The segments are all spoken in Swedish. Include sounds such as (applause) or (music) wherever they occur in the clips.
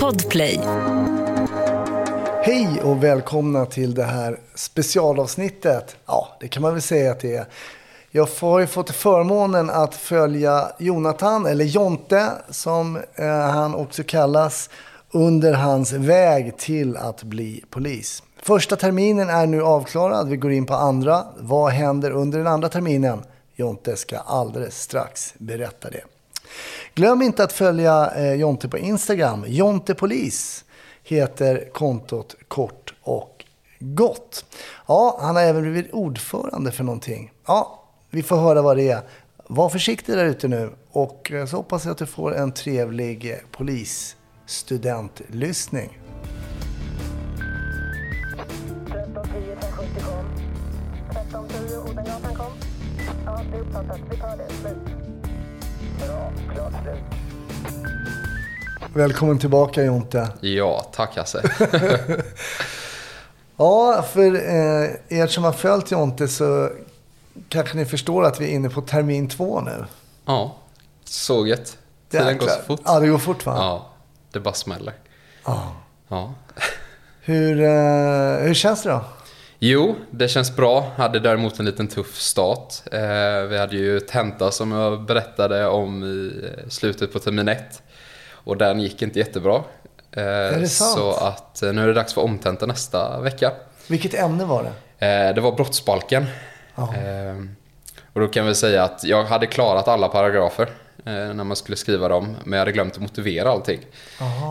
Podplay. Hej och välkomna till det här specialavsnittet. Ja, det kan man väl säga att det är. Jag har ju fått förmånen att följa Jonathan, eller Jonte som eh, han också kallas, under hans väg till att bli polis. Första terminen är nu avklarad. Vi går in på andra. Vad händer under den andra terminen? Jonte ska alldeles strax berätta det. Glöm inte att följa eh, Jonte på Instagram. Jontepolis heter kontot kort och gott. Ja, han har även blivit ordförande för någonting. Ja, vi får höra vad det är. Var försiktig där ute nu och eh, så hoppas jag att du får en trevlig eh, polisstudentlyssning. 1310 kom. 1310 Odengatan kom. Ja, det är uppfattat. Vi tar det. Slut. Bra. Klart slut. Välkommen tillbaka Jonte. Ja, tack Hasse. (laughs) Ja, för eh, er som har följt Jonte så kanske ni förstår att vi är inne på termin två nu. ja, så gött. Tiden går så fort. Ja, det går fort va? Ja, det bara smäller. Ja. Ja. Hur, eh, hur känns det då? Jo, det känns bra. Hade däremot en liten tuff start. Eh, vi hade ju tenta som jag berättade om i slutet på termin ett. Och den gick inte jättebra. Eh, det sant? Så att eh, nu är det dags för omtenta nästa vecka. Vilket ämne var det? Eh, det var brottsbalken. Eh, och då kan vi säga att jag hade klarat alla paragrafer när man skulle skriva dem. Men jag hade glömt att motivera allting.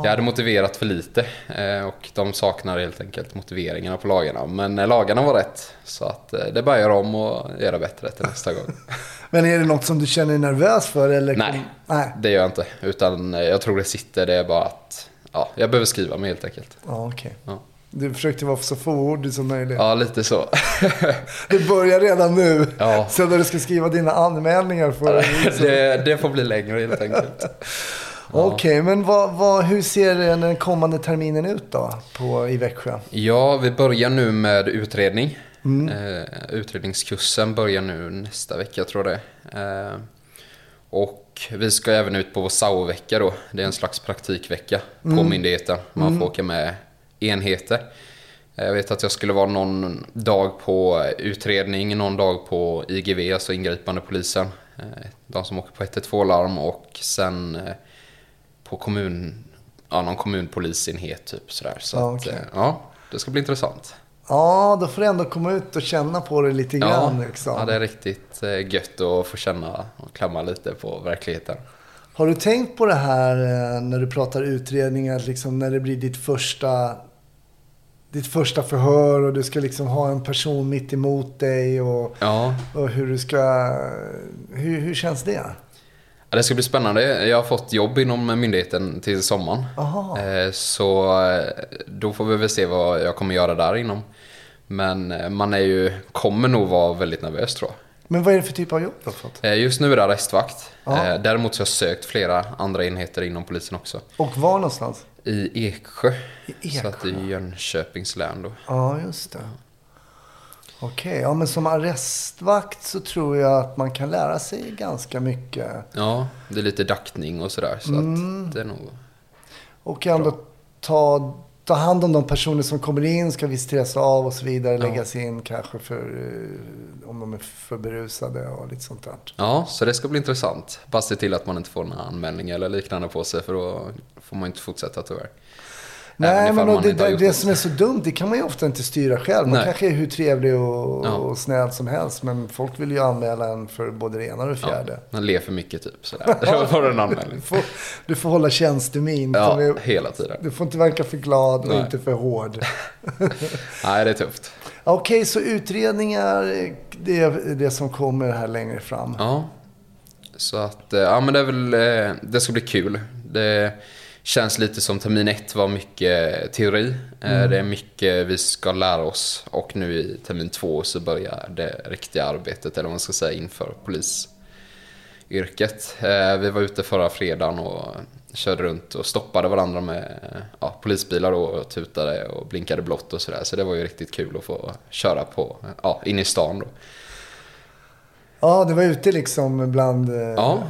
Jag hade motiverat för lite eh, och de saknar helt enkelt motiveringarna på lagarna. Men eh, lagarna var rätt. Så att eh, det göra om och göra bättre till nästa gång. (laughs) Men är det något som du känner dig nervös för? Eller Nej. Nej. Det gör jag inte. Utan eh, jag tror det sitter. Det är bara att ja, jag behöver skriva mig helt enkelt. Ja, okej. Ja, Du försökte vara så fåordig som möjligt. ja lite så. (laughs) Det börjar redan nu. Ja. Sen när du ska skriva dina anmälningar. För... (laughs) det, det får bli längre helt enkelt. (laughs) Okej, men vad, vad, hur ser den kommande terminen ut då på, i Växjö? Ja, vi börjar nu med utredning. Eh, utredningskursen börjar nu nästa vecka tror jag det eh, Och vi ska även ut på vår SAO-vecka då. Det är en slags praktikvecka på myndigheten. Man får åka med enheter. Eh, Jag vet att jag skulle vara någon dag på utredning, någon dag på IGV, alltså ingripande polisen. Eh, De som åker på 112-larm och sen eh, på kommun, ja, någon kommunpolisenhet typ sådär. Så Ja, att, okej. eh, ja, det ska bli intressant. Ja, då får du ändå komma ut och känna på det lite Ja, grann. Liksom. ja, det är riktigt gött att få känna och klämma lite på verkligheten. Har du tänkt på det här när du pratar utredningar, liksom när det blir ditt första, ditt första förhör och du ska liksom ha en person mitt emot dig och, Ja, och hur du ska... Hur, hur känns det? Ja, Det ska bli spännande. Jag har fått jobb inom myndigheten till sommaren. Aha. Eh, Så eh, då får vi väl se vad jag kommer göra där inom. Men eh, man är ju, kommer nog vara väldigt nervös tror jag. Men vad är det för typ av jobb du har fått? Just nu är det arrestvakt. Eh, Däremot så har jag sökt flera andra enheter inom polisen också. Och var någonstans? I Eksjö. I Så att det Eksjö? är Jönköpings län då. Ja, just det. Okej, ja men som arrestvakt så tror jag att man kan lära sig ganska mycket. Ja, det är lite daktning och sådär. Så Mm. att det är nog... Och ändå ta, ta hand om de personer som kommer in, ska visiteras av och så vidare. Ja. Läggas in kanske för eh, om de är för berusade och lite sånt där. Ja, så det ska bli intressant. Bara se till att man inte får några anmälningar eller liknande på sig för då får man inte fortsätta tyvärr. Nej, men och det, det, det som är så dumt, det kan man ju ofta inte styra själv. Man Nej. kanske är hur trevlig och, Ja. och snäll som helst, men folk vill ju anmäla en för både det ena och det fjärde. Ja, man ler för mycket typ sådär. (laughs) Du får, du får hålla tjänstemin. Ja, Du- hela tiden. Du får inte verka för glad och Nej. inte för hård. (laughs) Nej, det är tufft. Okej, så utredningar, det är det som kommer här längre fram. Ja. Så att, eh, ja men det är väl, eh, det ska bli kul. Det känns lite som termin ett var mycket teori. Eh, Det är mycket vi ska lära oss och nu i termin två så börjar det riktiga arbetet, eller vad man ska säga, inför polisyrket. Eh, Vi var ute förra fredagen och körde runt och stoppade varandra med ja, polisbilar och tutade och blinkade blått och sådär. Så det var ju riktigt kul att få köra på, ja, in i stan då. Ja, det var ute liksom bland... eh, Ja.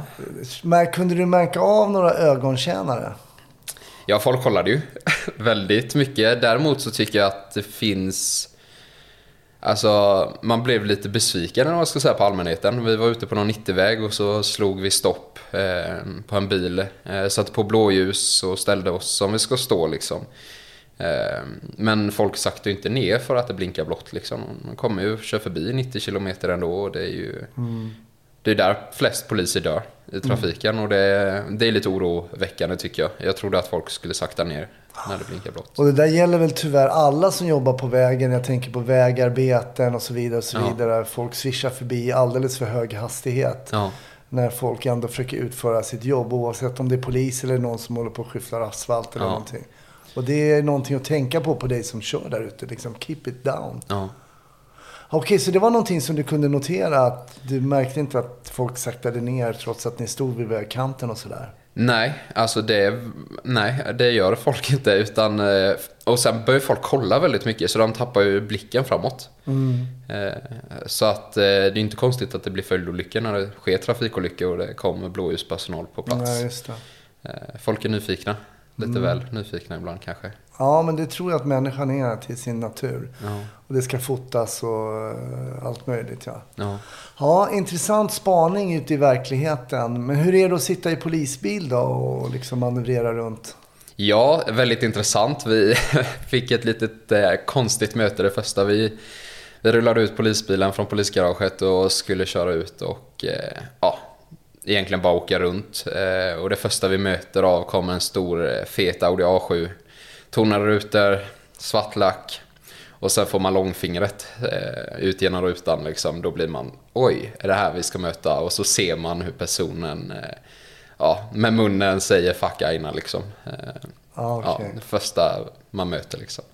Kunde du märka av några ögontjänare? Ja, folk kollade ju (laughs) väldigt mycket. Däremot så tycker jag att det finns... Alltså, man blev lite besviken eller vad jag ska säga på allmänheten. Vi var ute på någon 90-väg och så slog vi stopp eh, på en bil. Eh, satte på blåljus och ställde oss som vi ska stå liksom. Eh, men folk saktar ju inte ner för att det blinkar blått liksom. Man kommer ju och kör förbi 90 km ändå och det är ju... Mm. Det är där flest poliser dör i trafiken och det, det är lite oroväckande tycker jag. Jag trodde att folk skulle sakta ner när det blinkar blått. Och det där gäller väl tyvärr alla som jobbar på vägen. Jag tänker på vägarbeten och så vidare. Och så Ja. vidare. Folk svischar förbi alldeles för hög hastighet. Ja, När folk ändå försöker utföra sitt jobb. Oavsett om det är polis eller någon som håller på och skyfflar asfalt eller Ja. någonting. Och det är någonting att tänka på på dig som kör där ute. Liksom, keep it down. ja. Okej, så det var någonting som du kunde notera. Att du märkte inte att folk saktade ner trots att ni stod vid vägkanten och sådär. Nej, alltså det, nej, det gör folk inte. Utan, eh, och sen börjar folk kolla väldigt mycket så de tappar ju blicken framåt. Eh, Så att eh, det är inte konstigt att det blir följdolyckor när det sker trafikolyckor och det kommer blåljuspersonal på plats. Nej, Folk är nyfikna. Lite väl nyfikna ibland kanske. Ja, men det tror jag att människan är till sin natur. Ja, Och det ska fotas och eh, allt möjligt, ja. ja. Ja, intressant spaning ute i verkligheten. Men hur är det att sitta i polisbil då och liksom manövrera runt? Ja, väldigt intressant. Vi (laughs) fick ett litet eh, konstigt möte det första. Vi, vi rullade ut polisbilen från polisgaraget och skulle köra ut och eh, ja, egentligen bara åka runt. Eh, och det första vi möter av kommer en stor eh, fet Audi A7. Tonade rutor, svart lack. Och sen får man långfingret eh, ut genom rutan liksom. Då blir man, oj, är det här vi ska möta? Och så ser man hur personen ja, med munnen säger fuck Aina liksom. Eh, Ja, Ja, det första man möter liksom.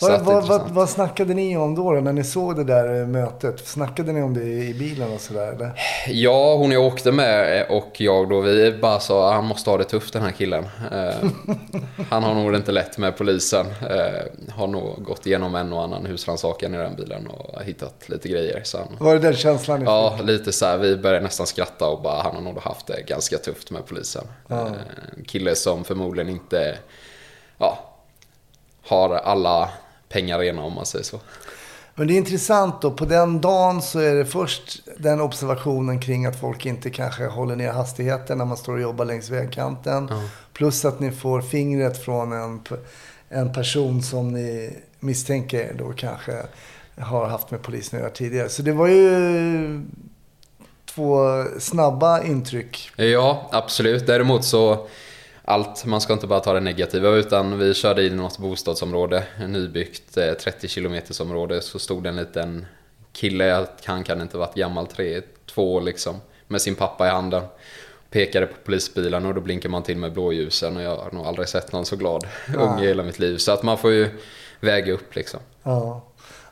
Vad, det vad, vad, vad snackade ni om då, då när ni såg det där eh, mötet? Snackade ni om det i bilen och sådär? Ja, hon jag åkte med och jag då, vi bara sa han måste ha det tufft den här killen. Eh, han har nog inte lätt med polisen. Eh, har nog gått igenom en och annan husrannsakan i den bilen och hittat lite grejer. Han, Var det den känslan ni ja, fick? lite så här, vi började nästan skratta och bara han har nog haft det ganska tufft med polisen. Ja. Eh, kille som förmodligen inte ja, har alla pengar rena om man säger så. Men det är intressant då. På den dagen så är det först den observationen kring att folk inte kanske håller ner hastigheten när man står och jobbar längs vägkanten. Plus att ni får fingret från en, en person som ni misstänker då kanske har haft med polisen att göra tidigare. Så det var ju två snabba intryck. Ja, absolut. Däremot så allt, man ska inte bara ta det negativa utan vi körde in i något bostadsområde, en nybyggt eh, 30 km område så stod det en liten kille, han kan inte varit gammal, tre, två år liksom, med sin pappa i handen. Pekade på polisbilen och då blinkar man till med blåljusen och jag har nog aldrig sett någon så glad ung i hela mitt liv. Så att man får ju väga upp liksom. Ja.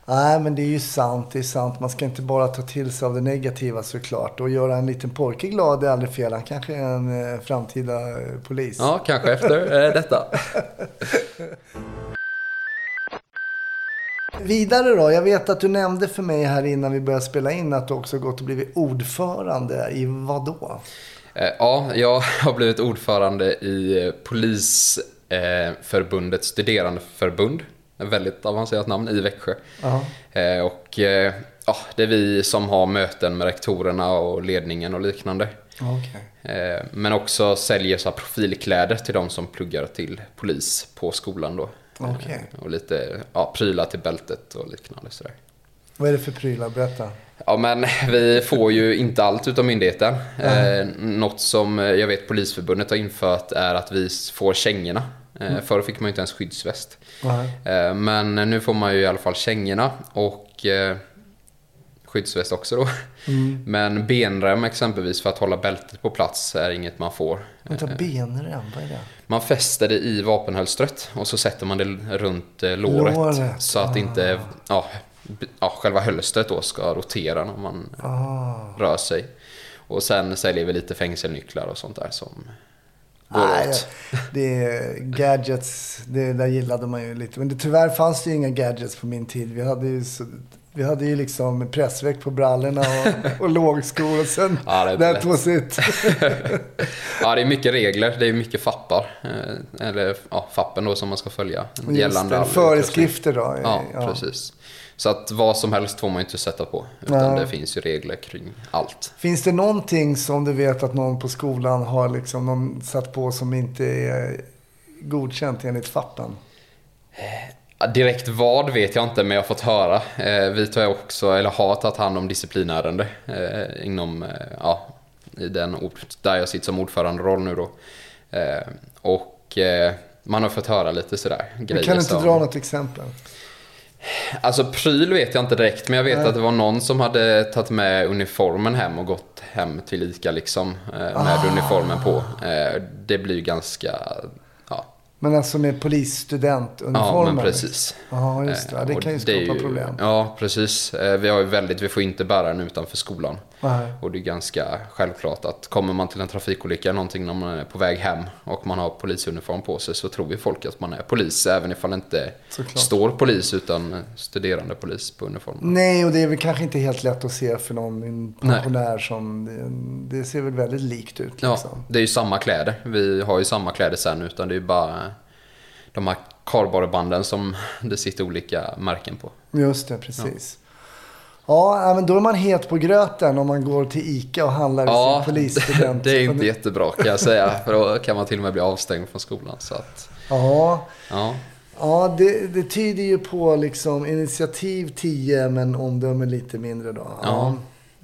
Nej, men det är ju sant. Det är sant. Man ska inte bara ta till sig av det negativa såklart. Och göra en liten pojke glad är aldrig fel. Han kanske är en eh, framtida eh, polis. Ja, kanske efter eh, detta. (laughs) Vidare då. Jag vet att du nämnde för mig här innan vi började spela in att du också gått och blivit ordförande i vad då? Eh, Ja, jag (laughs) har blivit ordförande i Polisförbundets studerandeförbund. Ett väldigt avancerat namn i Växjö. Eh, Och eh, ja, det är vi som har möten med rektorerna och ledningen och liknande. Okej. Eh, Men också säljer så profilkläder till de som pluggar till polis på skolan då. Eh, Okej. Och lite ja, prylar till bältet och liknande sådär. Vad är det för prylar? Berätta. Ja men vi får ju inte allt utav myndigheten. Eh, något som eh, jag vet Polisförbundet har infört är att vi får kängorna. Eh, Förr fick man ju inte ens skyddsväst. Eh, men nu får man ju i alla fall kängorna och eh, skyddsväst också då. Men benrem exempelvis för att hålla bältet på plats är inget man får. Vänta, benrem, vad är det? Man fäster det i vapenhölstret och så sätter man det runt låret. Låret, Så att inte ja, b- ja, själva hölstret då ska rotera när man Ah. rör sig. Och sen säljer vi lite fängelsenycklar och sånt där som går Nej, åt. det är gadgets, det där gillade man ju lite. Men det, tyvärr fanns det ju inga gadgets på min tid. Vi hade ju så, Vi hade ju liksom pressväck på brallorna och, och lågskor och sen Ja, det lätt. på sitt. (laughs) Ja, det är mycket regler. Det är mycket fappar. Eh, Eller ja, fappen då som man ska följa. Just Gällande det, föreskrifter då. Ja, precis. Så att vad som helst får man ju inte sätta på. Utan Nej. det finns ju regler kring allt. Finns det någonting som du vet att någon på skolan har liksom någon satt på som inte är godkänt enligt fappen? Ja, Direkt vad vet jag inte, men jag har fått höra. Eh, Vi tar också, eller har tagit hand om disciplinärende eh, inom, eh, ja, i den ort där jag sitter som ordförande-roll nu då. Eh, Och eh, man har fått höra lite sådär Men grejer kan du inte som... dra något exempel? Alltså pryl vet jag inte direkt, men jag vet Nej. att det var någon som hade tagit med uniformen hem och gått hem till ICA liksom eh, med Ah. uniformen på. Eh, Det blir ju ganska, Men alltså med polisstudentuniformer? ja men precis. Ja, just det. Eh, Det och kan ju skapa problem. Ja, precis. Eh, Vi har ju väldigt, vi får inte bära den utanför skolan. Nej. Och det är ganska självklart att kommer man till en trafikolycka någonting när man är på väg hem och man har polisuniform på sig så tror ju folk att man är polis även ifall det inte Såklart. står polis utan studerande polis på uniformen. Nej, och det är väl kanske inte helt lätt att se för någon pensionär som... Det, ser väl väldigt likt ut Ja, liksom. det är ju samma kläder. Vi har ju samma kläder sen utan det är ju bara de här kardborrebanden som det sitter olika märken på. Just det, precis. Ja, ja, men då är man het på gröten om man går till ICA och handlar Ja, sin polisstudent. (laughs) det är inte jättebra kan jag säga. För då kan man till och med bli avstängd från skolan. Så att, Ja, ja. ja det, det tyder ju på liksom initiativ 10 men omdöme lite mindre då. Ja.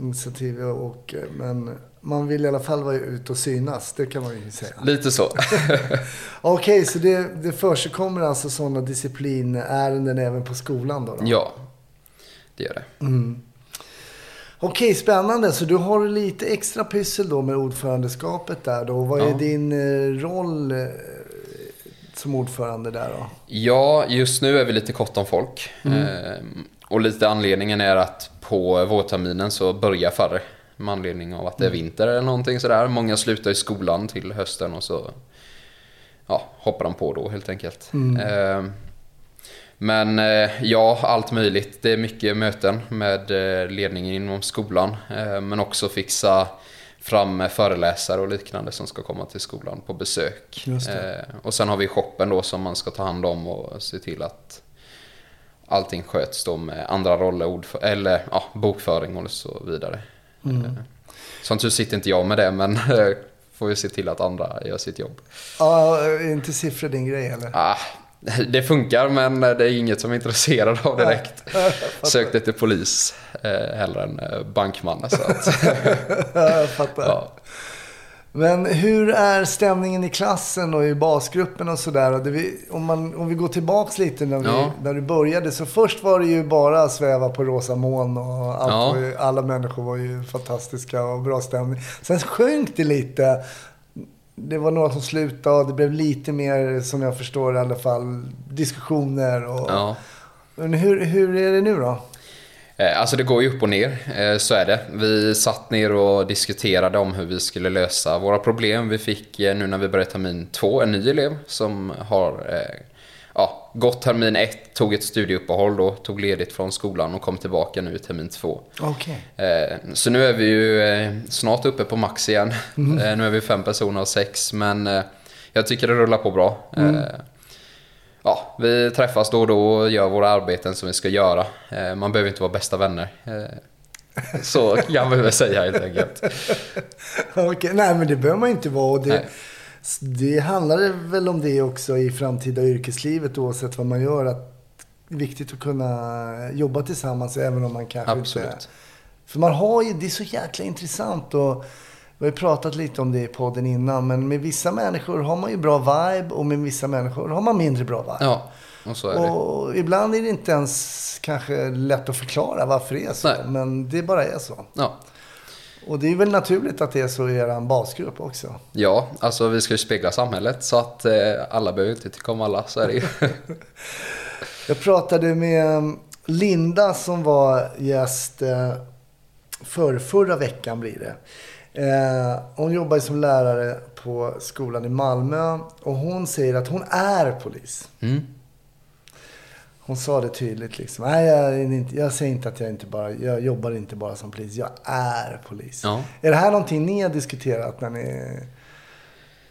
Initiativ och... Men man vill i alla fall vara ute och synas, det kan man ju säga. Lite så. (laughs) Okej, så det, det försigkommer alltså sådana disciplinärenden även på skolan då? då? ja, det gör det. Okej, spännande. Så du har lite extra pyssel då med ordförandeskapet där då. Vad är Ja. din eh, roll eh, som ordförande där då? Ja, just nu är vi lite kort om folk. Ehm, och lite anledningen är att på vårterminen så börjar färre. Med anledning av att det är vinter eller någonting sådär. Många slutar i skolan till hösten och så ja, hoppar de på då helt enkelt. Ehm, men eh, ja, allt möjligt. Det är mycket möten med eh, ledningen inom skolan. Eh, men också fixa fram föreläsare och liknande som ska komma till skolan på besök. Och sen har vi shoppen då som man ska ta hand om och se till att allting sköts då med andra roller, eller ja, bokföring och så vidare. Eh, Som tur sitter inte jag med det men (laughs) eh, får vi se till att andra gör sitt jobb. Ja, är inte siffror din grej eller? Ah, (laughs) det funkar men det är inget som är intresserad av direkt. (laughs) Sökte till polis eh, hellre än eh, bankman. Så att, jag fattar. ja. Men hur är stämningen i klassen och i basgruppen och sådär? Om, man- om vi går tillbaks lite när, vi, Ja. när du började. Så först var det ju bara att sväva på rosa moln och Ja. ju, alla människor var ju fantastiska och bra stämning. Sen sjönk det lite. Det var några som slutade och det blev lite mer, som jag förstår i alla fall, diskussioner. Och, Ja. Men hur, hur är det nu då? Eh, Alltså det går ju upp och ner, eh, så är det. Vi satt ner och diskuterade om hur vi skulle lösa våra problem. Vi fick eh, nu när vi började termin två en ny elev som har ja, gått termin ett, tog ett studieuppehåll då, tog ledigt från skolan och kom tillbaka nu i termin två. Eh, Så nu är vi ju snart uppe på max igen. Eh, Nu är vi fem personer av sex, men jag tycker det rullar på bra. Eh, Ja, vi träffas då och då och gör våra arbeten som vi ska göra. Eh, Man behöver inte vara bästa vänner. Eh, Så kan vi väl säga helt enkelt. (laughs) Okej, Nej, men det behöver man inte vara. Och det, det handlar väl om det också i framtida yrkeslivet oavsett vad man gör. Att det är viktigt att kunna jobba tillsammans även om man kanske inte... Absolut. För man har ju, det är så jäkla intressant och vi har ju pratat lite om det i podden innan. Men med vissa människor har man ju bra vibe och med vissa människor har man mindre bra vibe. Ja, och så är det. Och ibland är det inte ens kanske lätt att förklara varför det är så. Nej. Men det bara är så. Ja. Och det är väl naturligt att det är så i er basgrupp också. ja, alltså vi ska ju spegla samhället så att eh, alla behöver inte tycka om alla, så är det ju. (laughs) Jag pratade med Linda som var gäst eh, för förra veckan blir det. Eh, hon jobbar som lärare på skolan i Malmö och hon säger att hon är polis. Mm. Hon sa det tydligt liksom. Nej, jag, är inte, jag säger inte att jag inte bara, jag jobbar inte bara som polis. Jag är polis. Ja. Är det här någonting ni har diskuterat när ni...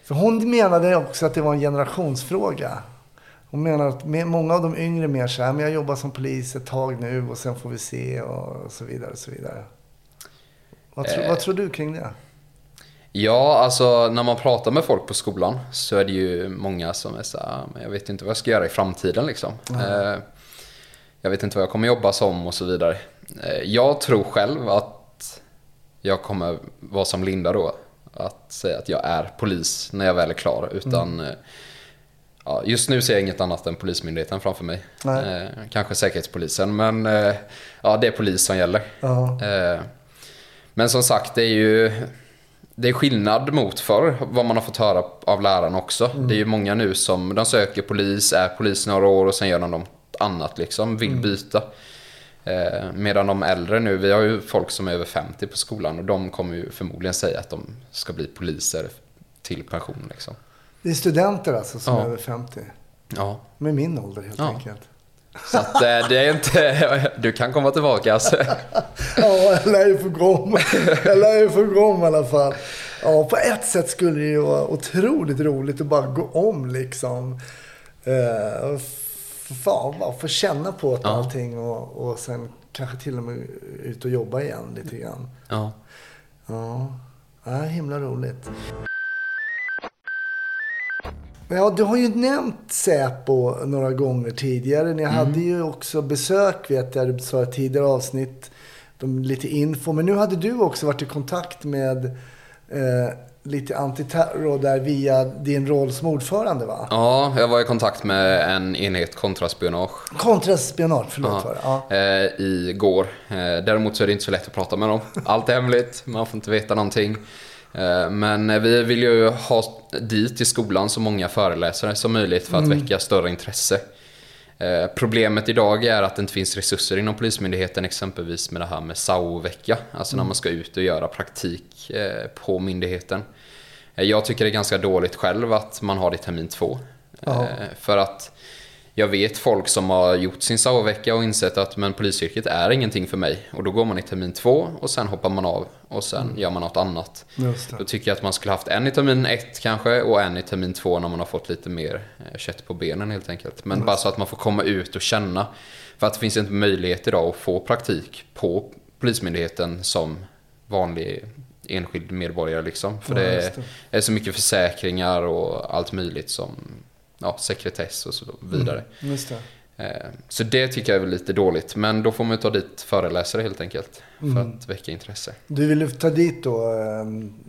För hon menade också att det var en generationsfråga. Hon menar att många av de yngre mer så här, men jag jobbar som polis ett tag nu och sen får vi se och så vidare och så vidare. Vad, tro, Eh. vad tror du kring det? Ja, alltså när man pratar med folk på skolan så är det ju många som är så här, men jag vet inte vad jag ska göra i framtiden liksom. Eh, jag vet inte vad jag kommer jobba som och så vidare. Eh, jag tror själv att jag kommer vara som Linda då. Att säga att jag är polis när jag väl är klar. Utan eh, ja, just nu ser jag inget annat än Polismyndigheten framför mig. Eh, kanske Säkerhetspolisen, men eh, ja, det är polis som gäller. Ja. Men som sagt, det är ju det är skillnad mot förr, vad man har fått höra av lärarna också. Det är ju många nu som de söker polis, är polis några år och sen gör de något annat liksom, vill byta. Eh, medan de äldre nu, vi har ju folk som är över 50 på skolan och de kommer ju förmodligen säga att de ska bli poliser till pension liksom. Det är studenter alltså som Ja. är över 50. Ja, Med min ålder helt Ja. enkelt. Så att eh, det är inte, (laughs) du kan komma tillbaka alltså. (laughs) Ja, jag lär ju få gå Jag lär ju få gå om i alla fall. Ja, på ett sätt skulle det ju vara otroligt roligt att bara gå om liksom. Eh, fan, bara få känna på Ja. allting och, och sen kanske till och med ut och jobba igen lite grann. Ja. Ja, ja himla roligt. Ja, du har ju nämnt Säpo några gånger tidigare. Ni hade ju också besök, vet jag, du sa i tidigare avsnitt. De, lite info. Men nu hade du också varit i kontakt med eh, lite antiterror där via din roll som ordförande, va? ja, jag var i kontakt med en enhet kontraspionage Kontraspionage, förlåt. Ja. Var det. Ja. eh, igår. Eh, däremot så är det inte så lätt att prata med dem. Allt är hemligt, man får inte veta någonting. Eh, men vi vill ju ha dit i skolan så många föreläsare som möjligt för att väcka större intresse. Eh, Problemet idag är att det inte finns resurser inom Polismyndigheten exempelvis med det här med SAO-vecka. Alltså när man ska ut och göra praktik eh, på myndigheten. Eh, Jag tycker det är ganska dåligt själv att man har det termin två. Ja. Eh, För att jag vet folk som har gjort sin SAO-vecka och insett att men polisyrket är ingenting för mig. Och då går man i termin två och sen hoppar man av och sen gör man något annat. Just Då tycker jag att man skulle haft en i termin ett kanske och en i termin två när man har fått lite mer eh, kött på benen helt enkelt. Men bara så att man får komma ut och känna. För att det finns inte möjlighet idag att få praktik på Polismyndigheten som vanlig enskild medborgare liksom. För Ja, det just det. är så mycket försäkringar och allt möjligt som ja, sekretess och så vidare. Just. Eh, Så det tycker jag är lite dåligt. Men då får man ta dit föreläsare helt enkelt. För Mm. att väcka intresse. Du ville ta dit då eh,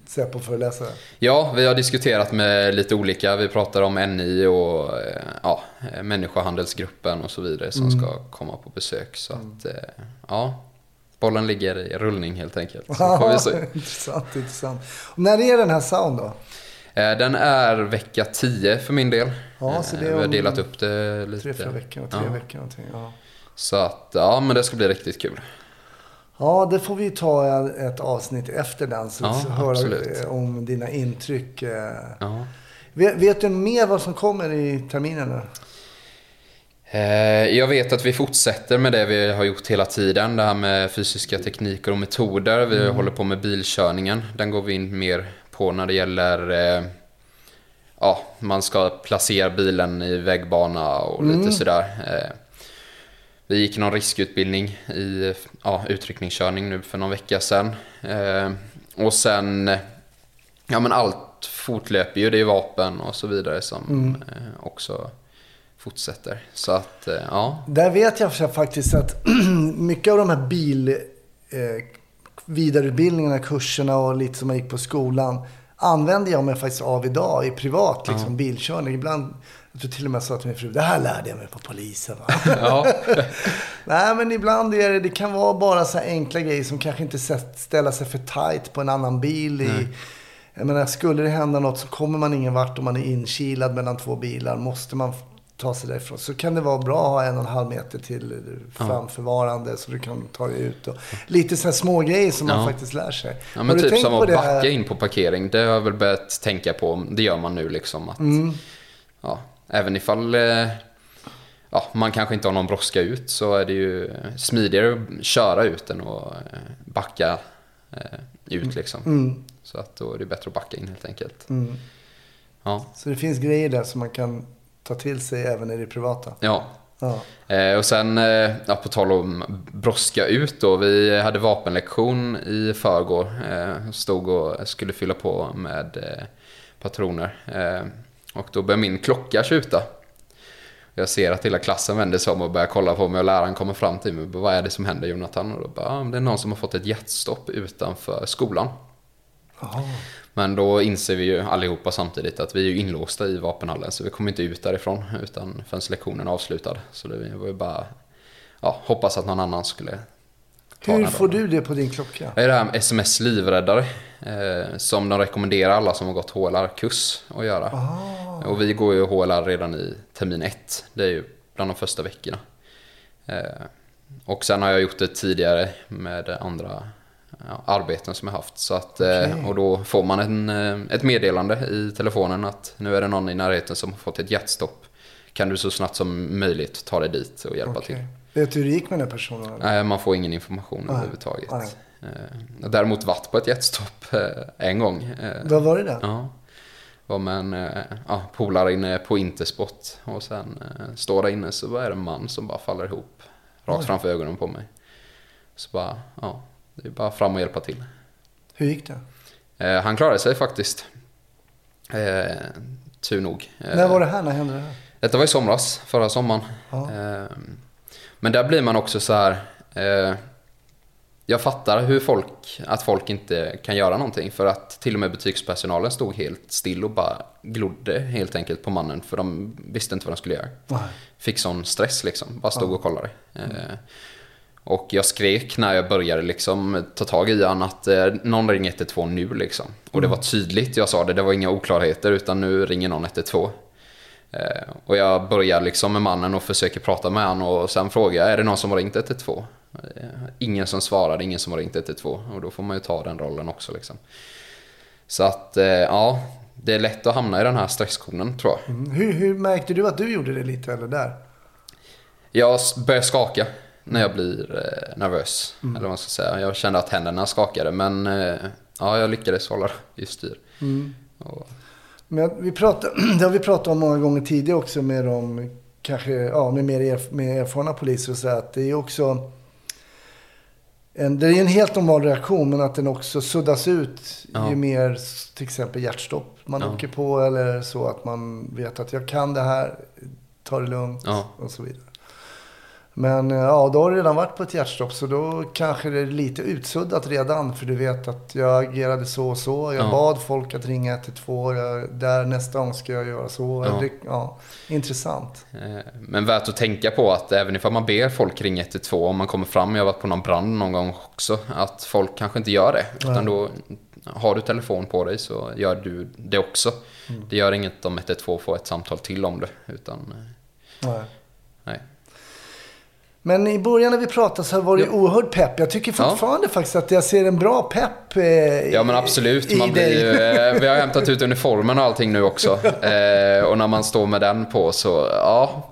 Säpo-föreläsare? Ja, vi har diskuterat med lite olika. Vi pratar om NI och eh, ja, eh, människohandelsgruppen och så vidare som Mm. ska komma på besök. Så att, eh, ja, bollen ligger i rullning helt enkelt. Så (laughs) får vi se. intressant, intressant. Och när är den här sound då? Eh, Den är vecka 10 för min del. Ja, så det är Eh, Vi har delat upp det lite. Tre, fyra veckor, tre Ja. veckor någonting. Ja. Så att, ja men det ska bli riktigt kul. ja, det får vi ta ett avsnitt efter den. Så Ja, vi får höra absolut. eh, om dina intryck. Ja. Vet, du mer vad som kommer i terminen? Eh, Jag vet att vi fortsätter med det vi har gjort hela tiden. Det här med fysiska tekniker och metoder. Vi Mm. håller på med bilkörningen. Den går vi in mer på när det gäller eh, Ja, man ska placera bilen i vägbana och Mm. lite sådär. Eh, Vi gick någon riskutbildning i ja, utryckningskörning nu för någon vecka sedan. Eh, Och sen Ja men allt fortlöper ju. Det är vapen och så vidare som Mm. eh, också fortsätter. Så att, eh, ja. Där vet jag faktiskt att (clears throat) mycket av de här bil... Vidareutbildningarna, kurserna och lite som jag gick på skolan använder jag mig faktiskt av idag i privat liksom, bilkörning. Ibland, jag tror till och med jag sa till min fru, det här lärde jag mig på polisen. (laughs) Ja. (laughs) Nej, men ibland är det, det kan vara bara så enkla grejer som kanske inte ställa sig för tight på en annan bil. I, jag menar, skulle det hända något så kommer man ingen vart om man är inkilad mellan två bilar. Måste man ta sig därifrån så kan det vara bra att ha en och en halv meter till framförvarande så du kan ta dig ut. Och, lite så här små grejer som man Ja. faktiskt lär sig. Ja men typ som att backa in på parkering. Det har jag väl börjat tänka på. Det gör man nu liksom. Att, Mm. ja, även ifall eh, ja, man kanske inte har någon brådska ut så är det ju smidigare att köra ut än att eh, backa eh, ut liksom. Mm. Så att då är det bättre att backa in helt enkelt. Mm. Ja. Så det finns grejer där som man kan ta till sig även i det privata. ja. Ja. Eh, och sen, eh, ja, på tal om brådska ut då. Vi hade vapenlektion i förrgår. Eh, stod och skulle fylla på med eh, patroner. Eh, och då börjar min klocka tjuta. Jag ser att hela klassen vänder sig om och börjar kolla på mig och läraren kommer fram till mig. och bara, Vad är det som händer Jonathan? Och då bara, "Ah, det är någon som har fått ett hjärtstopp utanför skolan. Jaha. Men då inser vi ju allihopa samtidigt att vi är ju inlåsta i vapenhallen så vi kommer inte ut därifrån utan förrän lektionen är avslutad. Så det var ju bara ja, hoppas att någon annan skulle ta Hur får du det på din klocka? Det är det här med SMS livräddare eh, som de rekommenderar alla som har gått HLR-kurs att göra. Ah. Och vi går ju HLR redan i termin ett. Det är ju bland de första veckorna. Eh, och sen har jag gjort det tidigare med andra ja, arbeten som jag haft. Så att, eh, och då får man en, eh, ett meddelande i telefonen att nu är det någon i närheten som har fått ett hjärtstopp. Kan du så snabbt som möjligt ta dig dit och hjälpa Okej. till. Vet du hur det gick med den personen? Nej, man får ingen information Nej. överhuvudtaget. Nej. Eh, jag har däremot varit på ett hjärtstopp en gång. Vad var det där? Ja. Var med en ja, polare inne på Intersport och sen står där inne så är det en man som bara faller ihop rakt Oj. framför ögonen på mig. Så bara, ja, det är bara fram och hjälpa till. Hur gick det? Eh, han klarade sig faktiskt. Eh, tur nog. Eh, När var det här? När hände det här? Detta var i somras, förra sommaren. Ja. Eh, men där blir man också så här. Eh, jag fattar hur folk, att folk inte kan göra någonting. För att till och med butikspersonalen stod helt still och bara glodde helt enkelt på mannen. För de visste inte vad de skulle göra. Nej. Fick sån stress liksom. Bara stod Ja. och kollade. Eh, och jag skrek när jag började liksom ta tag i han att eh, någon ringer 112 nu liksom. Och det var tydligt jag sa det, det var inga oklarheter utan nu ringer någon 112. Eh, och jag börjar liksom med mannen och försöker prata med han och sen frågar jag, är det någon som har ringt 112? Eh, ingen som svarade, ingen som har ringt 112 och då får man ju ta den rollen också liksom. Så att, eh, ja, det är lätt att hamna i den här stresskonen tror jag. Mm. Hur, hur märkte du att du gjorde det lite eller där? Jag börjar skaka när jag blir eh, nervös. Eller vad man ska säga. Jag kände att händerna skakade men eh, ja, jag lyckades hålla i styr. Och, Men vi pratar, (clears throat) det har vi pratat om många gånger tidigare också med de kanske, ja, med mer erf- med erfarna poliser och så att det är också en, det är en helt normal reaktion men att den också suddas ut Ja. ju mer till exempel hjärtstopp man Ja. åker på eller så att man vet att jag kan det här, ta det lugnt Ja. och så vidare. Men eh, ja, då har du redan varit på ett hjärtstopp så då kanske det är lite utsuddat redan för du vet att jag agerade så och så. Jag Ja. bad folk att ringa 112. Jag, där nästa gång ska jag göra så. Ja. Eller, ja, intressant. eh, men värt att tänka på att även ifall man ber folk ringa 112 om man kommer fram, jag har varit på någon brand någon gång också, att folk kanske inte gör det. Utan då har du telefon på dig så gör du det också. Det gör inget om 112 får ett samtal till om det. Utan, eh, Nej. nej. Men i början när vi pratade så var det Ja. oerhört pepp. Jag tycker fortfarande faktiskt att jag ser en bra pepp eh, Ja men absolut, man blir ju, eh, vi har hämtat ut uniformen och allting nu också. (laughs) Eh, och när man står med den på så, ja.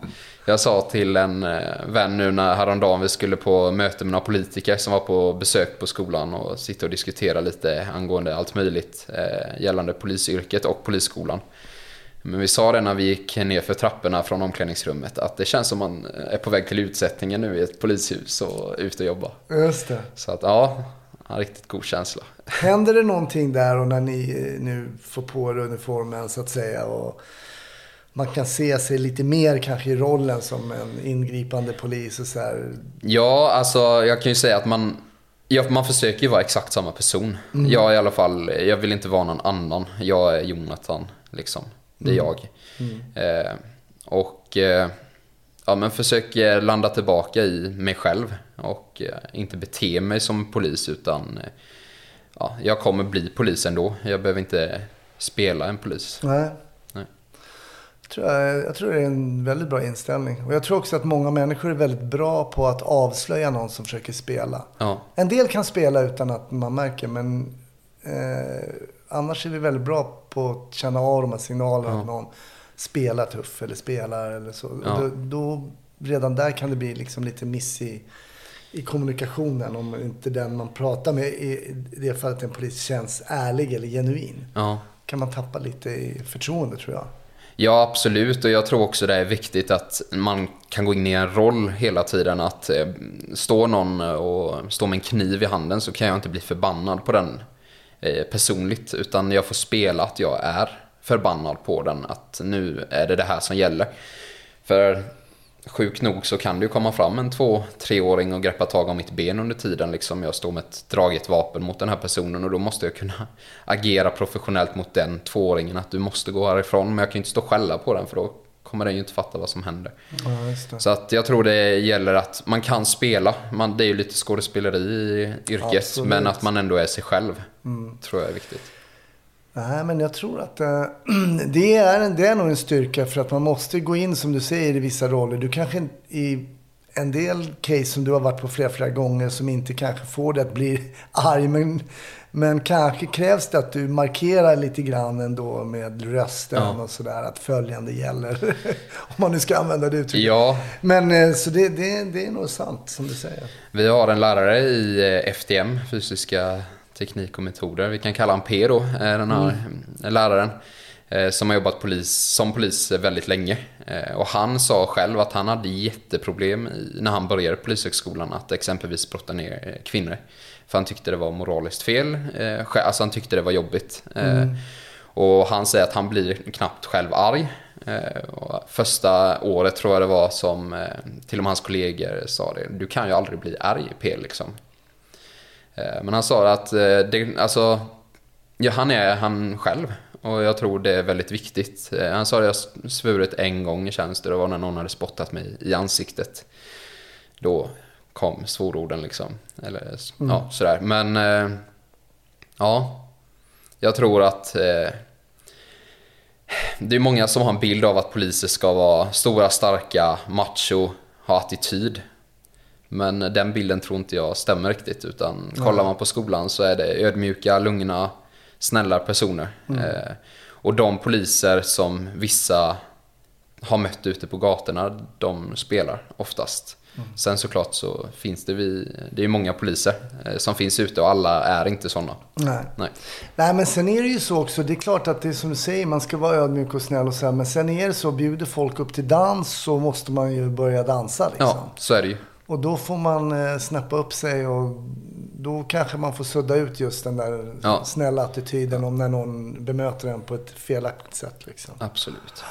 Jag sa till en eh, vän nu när häromdagen vi skulle på möte med några politiker som var på besök på skolan och sitta och diskutera lite angående allt möjligt eh, gällande polisyrket och polisskolan. Men vi sa det när vi gick ner för trapporna från omklädningsrummet att det känns som man är på väg till utsättningen nu i ett polishus och ut och jobba. Just det. Så att ja, en riktigt god känsla. Händer det någonting där och när ni eh, nu får på er uniformen så att säga och man kan se sig lite mer kanske i rollen som en ingripande polis och så här. Ja, alltså jag kan ju säga att man, ja, man försöker ju vara exakt samma person. Jag i alla fall, jag vill inte vara någon annan. Jag är Jonathan, liksom. Det är jag. Eh, och eh, ja, men försöker landa tillbaka i mig själv. Och eh, inte bete mig som polis utan eh, ja, jag kommer bli polis ändå. Jag behöver inte spela en polis. Nej. Nej. Jag tror, jag, jag tror det är en väldigt bra inställning. Och jag tror också att många människor är väldigt bra på att avslöja någon som försöker spela. Ja, En del kan spela utan att man märker, men eh, annars är vi väldigt bra på att känna av de här signalerna Ja. att någon spelar tuff eller spelar eller så. Ja. Då, då redan där kan det bli liksom lite miss i, i kommunikationen om inte den man pratar med i det fallet en polis känns ärlig eller genuin. Ja. kan man tappa lite i förtroende tror jag. Ja, absolut. Och jag tror också det är viktigt att man kan gå in i en roll hela tiden. Att eh, står någon och står med en kniv i handen så kan jag inte bli förbannad på den Eh, personligt. Utan jag får spela att jag är förbannad på den. Att nu är det det här som gäller. För sjukt nog så kan det ju komma fram en två, treåring och greppa tag om mitt ben under tiden liksom jag står med ett draget vapen mot den här personen och då måste jag kunna (laughs) agera professionellt mot den tvååringen att du måste gå härifrån men jag kan ju inte stå och skälla på den för då kommer den ju inte fatta vad som händer. Ja. Så att jag tror det gäller att man kan spela, man, det är ju lite skådespeleri i yrket Absolut. men att man ändå är sig själv tror jag är viktigt. Nej, men jag tror att eh, (clears throat) det, är en, det är nog en styrka för att man måste gå in som du säger i vissa roller. Du kanske i en del case som du har varit på flera, flera gånger som inte kanske får dig att bli (laughs) arg. Men, men kanske krävs det att du markerar lite grann ändå med rösten Ja. och sådär. Att följande gäller. (laughs) Om man nu ska använda det uttrycket. Ja, Men eh, så det, det, det är nog sant som du säger. Vi har en lärare i eh, FTM, fysiska teknik och metoder. Vi kan kalla han P då, eh, den här eh, läraren. Eh, Som har jobbat polis, som polis väldigt länge. Eh, Och han sa själv att han hade jätteproblem när han började polishögskolan att exempelvis brotta ner eh, kvinnor. För han tyckte det var moraliskt fel. Alltså han tyckte det var jobbigt. Eh, Och han säger att han blir knappt själv arg. Första året tror jag det var som till och med hans kollegor sa det. Du kan ju aldrig bli arg P liksom. Men han sa att det, alltså, ja, han är han själv. Och jag tror det är väldigt viktigt. Han sa det, jag svurit en gång i tjänst. Det var när någon hade spottat mig i ansiktet. Då kom svororden liksom. Eller s- ja, sådär. Men eh, ja, jag tror att eh, det är många som har en bild av att poliser ska vara stora, starka, macho, ha attityd. Men den bilden tror inte jag stämmer riktigt. Utan kollar man på skolan så är det ödmjuka, lugna, snälla personer. Eh, och de poliser som vissa har mött ute på gatorna, de spelar oftast. Sen såklart så finns det vi, det är många poliser eh, som finns ute och alla är inte sådana. Nej. Nej. Nej, men sen är det ju så också. Det är klart att det är som du säger, man ska vara ödmjuk och snäll och så här. Men sen är det så, bjuder folk upp till dans så måste man ju börja dansa liksom. Ja, så är det ju. Och då får man eh, snappa upp sig och då kanske man får sudda ut just den där Ja. snälla attityden om när någon bemöter en på ett felaktigt sätt. Liksom. Absolut.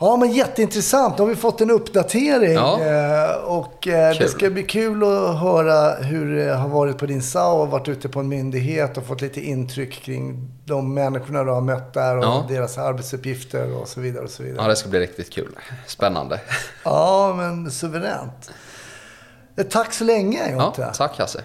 Ja, men jätteintressant. Då har vi fått en uppdatering. Ja. Eh, och eh, det ska bli kul att höra hur det har varit på din SAO och varit ute på en myndighet och fått lite intryck kring de människorna du har mött där och Ja. deras arbetsuppgifter och så vidare. Och så vidare. Ja, det ska bli riktigt kul. Spännande. Ja, men suveränt. Eh, Tack så länge Ja, Jonte. tack Hasse.